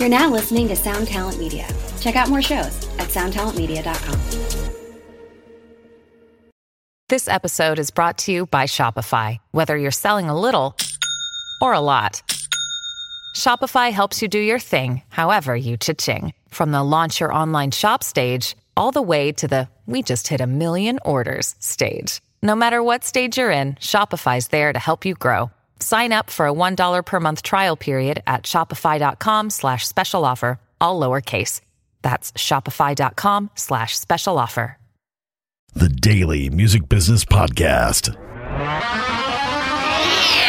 You're now listening to Sound Talent Media. Check out more shows at soundtalentmedia.com. This episode is brought to you by Shopify. Whether you're selling a little or a lot, Shopify helps you do your thing, however you cha-ching. From the launch your online shop stage, all the way to the we just hit a million orders stage. No matter what stage you're in, Shopify's there to help you grow. Sign up for a $1 per month trial period at shopify.com slash special offer, all lowercase. That's shopify.com slash special offer. The Daily Music Business Podcast.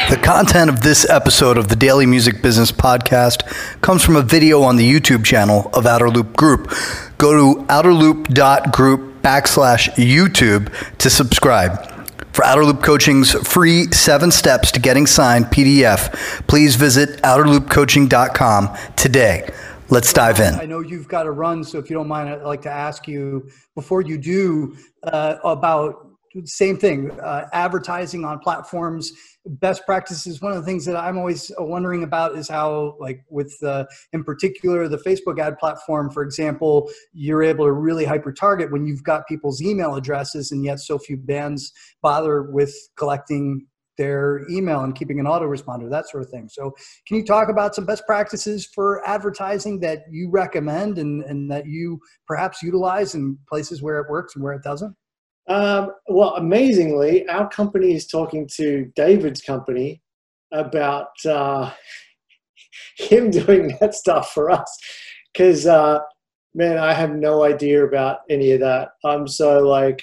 The content of this episode of the Daily Music Business Podcast comes from a video on the YouTube channel of Outer Loop Group. Go to outerloop.group backslash YouTube to subscribe. For Outer Loop Coaching's free seven steps to getting signed PDF, please visit outerloopcoaching.com today. Let's dive in. I know you've got to run, so if you don't mind, I'd like to ask you before you do uh, about same thing uh, advertising on platforms. Best practices one of the things that i'm always wondering about is how like with uh, in particular the facebook ad platform for example you're able to really hyper target when you've got people's email addresses and yet so few bands bother with collecting their email and keeping an autoresponder that sort of thing. So can you talk about some best practices for advertising that you recommend and, and that you perhaps utilize in places where it works and where it doesn't um, well, amazingly, our company is talking to David's company about uh, him doing that stuff for us. Because, uh, man, I have no idea about any of that. I'm so like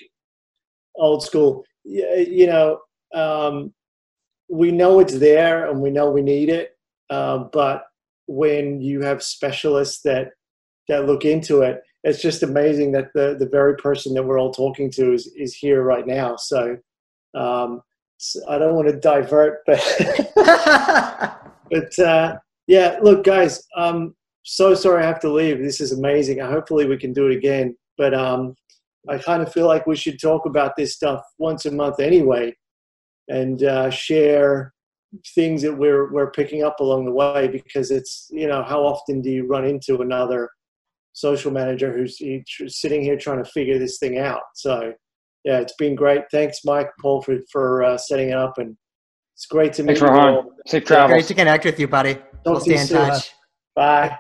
old school. You know, um, we know it's there and we know we need it. Uh, but when you have specialists that that look into it, it's just amazing that the the very person that we're all talking to is is here right now. So, um, so I don't want to divert, but but uh, yeah, look, guys, I'm so sorry I have to leave. This is amazing. Hopefully, we can do it again. But um, I kind of feel like we should talk about this stuff once a month anyway, and uh, share things that we're we're picking up along the way because it's you know how often do you run into another social manager who's sitting here trying to figure this thing out. So, yeah, it's been great. Thanks, Mike Paul, for, for uh, setting it up. And it's great to meet Thanks you. All. Safe travel. Great to connect with you, buddy. Talk we'll stay in touch. Bye.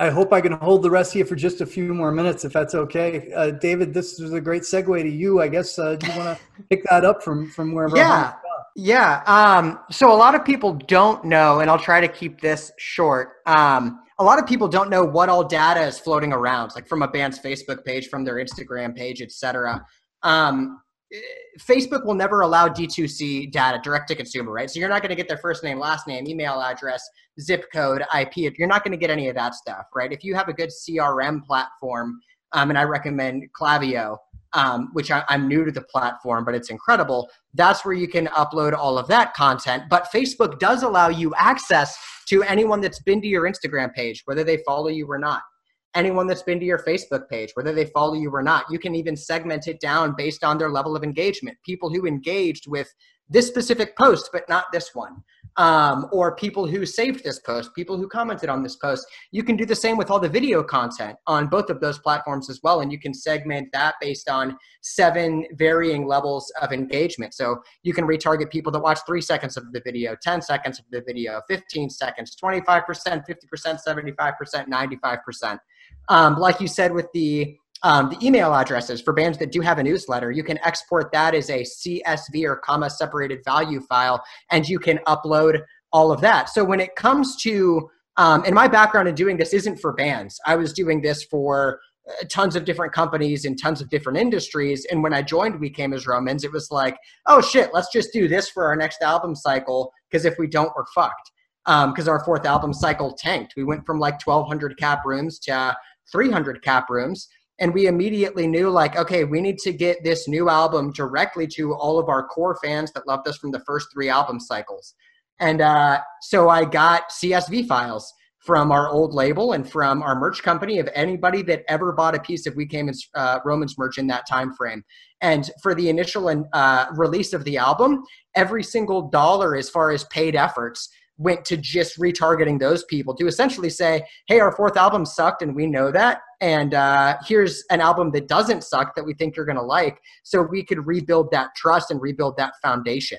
I hope I can hold the rest of you for just a few more minutes, if that's okay. Uh, David, this was a great segue to you. I guess uh, do you want to pick that up from from wherever? Yeah, yeah. Um, so a lot of people don't know, and I'll try to keep this short. Um, a lot of people don't know what all data is floating around, like from a band's Facebook page, from their Instagram page, etc. Um, Facebook will never allow D2C data, direct to consumer, right? So you're not going to get their first name, last name, email address, zip code, IP. You're not going to get any of that stuff, right? If you have a good CRM platform, um, and I recommend Klaviyo, um, which I, I'm new to the platform, but it's incredible. That's where you can upload all of that content. But Facebook does allow you access to anyone that's been to your Instagram page, whether they follow you or not. Anyone that's been to your Facebook page, whether they follow you or not. You can even segment it down based on their level of engagement. People who engaged with this specific post, but not this one um, or people who saved this post, people who commented on this post. You can do the same with all the video content on both of those platforms as well. And you can segment that based on seven varying levels of engagement. So you can retarget people that watch three seconds of the video, 10 seconds of the video, 15 seconds, 25%, 50%, 75%, 95%. Um, like you said with the um, the email addresses for bands that do have a newsletter, you can export that as a CSV or comma separated value file, and you can upload all of that. So when it comes to, um, and my background in doing this isn't for bands, I was doing this for uh, tons of different companies in tons of different industries. And when I joined We Came as Romans, it was like, oh shit, let's just do this for our next album cycle, because if we don't, we're fucked. Because um, our fourth album cycle tanked. We went from like 1,200 cap rooms to 300 cap rooms and we immediately knew like okay we need to get this new album directly to all of our core fans that loved us from the first three album cycles. And uh, so i got csv files from our old label and from our merch company of anybody that ever bought a piece of we came as uh, romans merch in that time frame. And for the initial uh, release of the album every single dollar as far as paid efforts went to just retargeting those people to essentially say, hey, our fourth album sucked and we know that. And uh, here's an album that doesn't suck that we think you're going to like. So we could rebuild that trust and rebuild that foundation.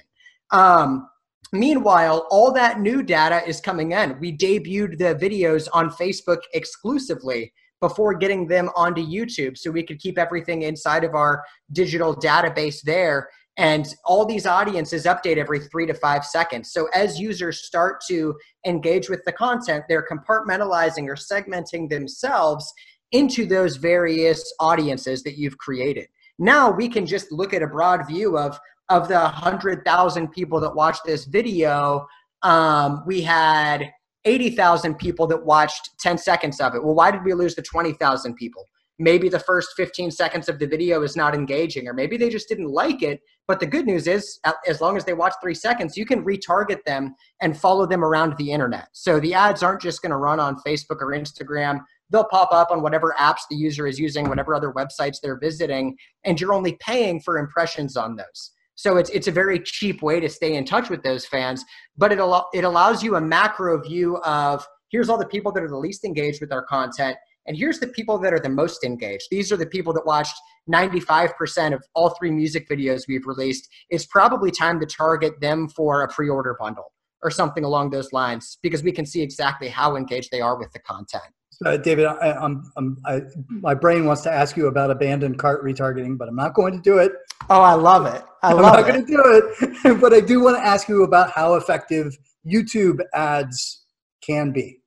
Um, meanwhile, all that new data is coming in. We debuted the videos on Facebook exclusively before getting them onto YouTube so we could keep everything inside of our digital database there and all these audiences update every three to five seconds. So as users start to engage with the content, they're compartmentalizing or segmenting themselves into those various audiences that you've created. Now we can just look at a broad view of of the 100,000 people that watched this video, um, we had 80,000 people that watched 10 seconds of it. Well, why did we lose the 20,000 people? Maybe the first 15 seconds of the video is not engaging or maybe they just didn't like it. But the good news is as long as they watch three seconds you can retarget them and follow them around the internet. So the ads aren't just going to run on facebook or instagram. They'll pop up on whatever apps the user is using whatever other websites they're visiting and you're only paying for impressions on those. So it's it's a very cheap way to stay in touch with those fans but it, al- it allows you a macro view of here's all the people that are the least engaged with our content and here's the people that are the most engaged. These are the people that watched 95% of all three music videos we've released. It's probably time to target them for a pre order bundle or something along those lines because we can see exactly how engaged they are with the content. Uh, David, I, I'm, I'm, I, my brain wants to ask you about abandoned cart retargeting, but I'm not going to do it. Oh, I love it. I am not going to do it. but I do want to ask you about how effective YouTube ads can be.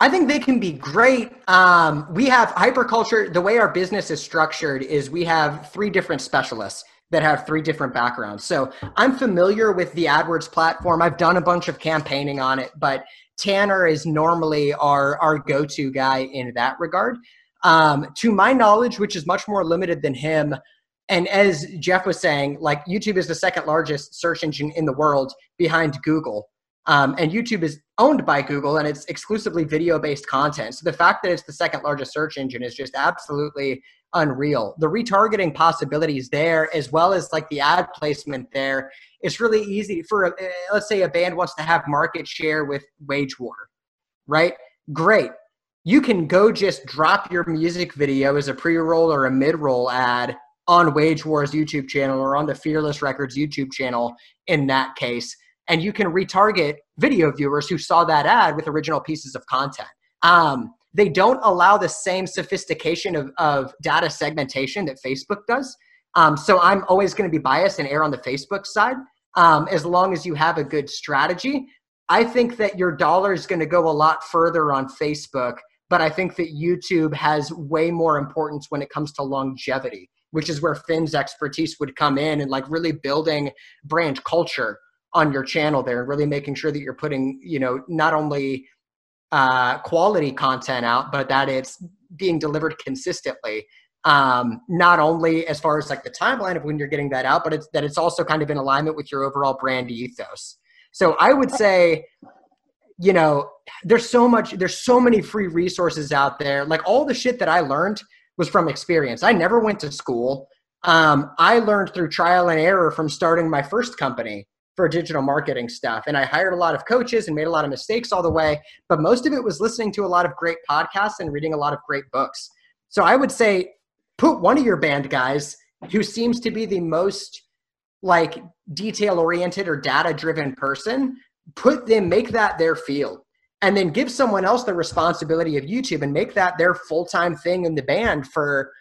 I think they can be great. Um, we have hyperculture. The way our business is structured is we have three different specialists that have three different backgrounds. So I'm familiar with the AdWords platform. I've done a bunch of campaigning on it, but Tanner is normally our, our go to guy in that regard. Um, to my knowledge, which is much more limited than him, and as Jeff was saying, like YouTube is the second largest search engine in the world behind Google. Um, and YouTube is owned by Google and it's exclusively video based content. So the fact that it's the second largest search engine is just absolutely unreal. The retargeting possibilities there, as well as like the ad placement there, it's really easy for, a, eh, let's say, a band wants to have market share with Wage War, right? Great. You can go just drop your music video as a pre roll or a mid roll ad on Wage War's YouTube channel or on the Fearless Records YouTube channel in that case and you can retarget video viewers who saw that ad with original pieces of content. Um, they don't allow the same sophistication of, of data segmentation that Facebook does. Um, so I'm always going to be biased and err on the Facebook side um, as long as you have a good strategy. I think that your dollar is going to go a lot further on Facebook, but I think that YouTube has way more importance when it comes to longevity, which is where Finn's expertise would come in and like really building brand culture on your channel there and really making sure that you're putting you know not only uh, quality content out but that it's being delivered consistently. Um, not only as far as like the timeline of when you're getting that out but it's that it's also kind of in alignment with your overall brand ethos. So i would say you know there's so much there's so many free resources out there. Like all the shit that i learned was from experience. I never went to school. Um, i learned through trial and error from starting my first company for digital marketing stuff. And I hired a lot of coaches and made a lot of mistakes all the way, but most of it was listening to a lot of great podcasts and reading a lot of great books. So I would say put one of your band guys who seems to be the most like detail oriented or data driven person, put them, make that their field. And then give someone else the responsibility of YouTube and make that their full time thing in the band for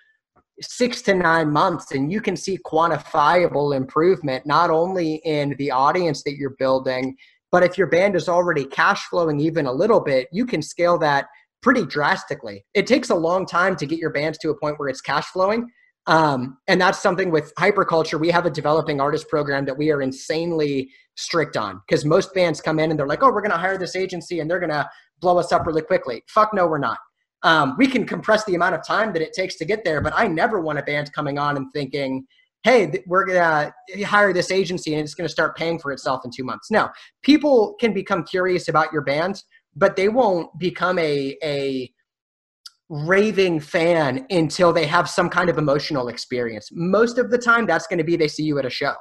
six to nine months and you can see quantifiable improvement not only in the audience that you're building but if your band is already cash flowing even a little bit you can scale that pretty drastically. It takes a long time to get your bands to a point where it's cash flowing um, and that's something with hyperculture we have a developing artist program that we are insanely strict on because most bands come in and they're like oh we're going to hire this agency and they're going to blow us up really quickly. Fuck no we're not um, we can compress the amount of time that it takes to get there. But I never want a band coming on and thinking, hey, we're going to hire this agency and it's going to start paying for itself in two months. No, people can become curious about your band, but they won't become a, a raving fan until they have some kind of emotional experience. Most of the time, that's going to be they see you at a show.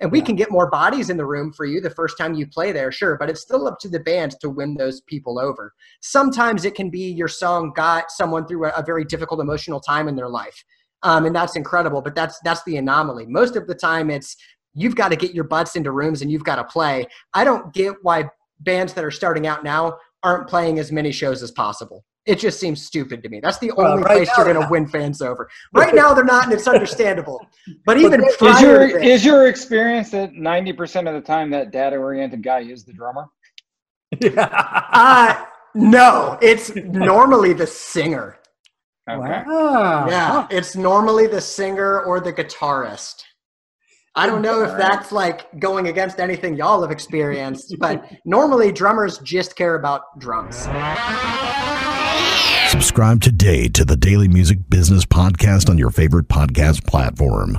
And we can get more bodies in the room for you the first time you play there, sure, but it's still up to the band to win those people over. Sometimes it can be your song got someone through a, a very difficult emotional time in their life. Um, and that's incredible, but that's that's the anomaly. Most of the time it's you've got to get your butts into rooms and you've got to play. I don't get why bands that are starting out now aren't playing as many shows as possible. It just seems stupid to me. That's the only right place you're going to win fans over. Right now, they're not, and it's understandable. But even is your this, is your experience that ninety percent of the time that data oriented guy is the drummer? uh, no, it's normally the singer. Okay. Wow. Yeah, it's normally the singer or the guitarist. I don't know if that's like going against anything y'all have experienced, but normally drummers just care about drums. Subscribe today to the Daily Music Business Podcast on your favorite podcast platform.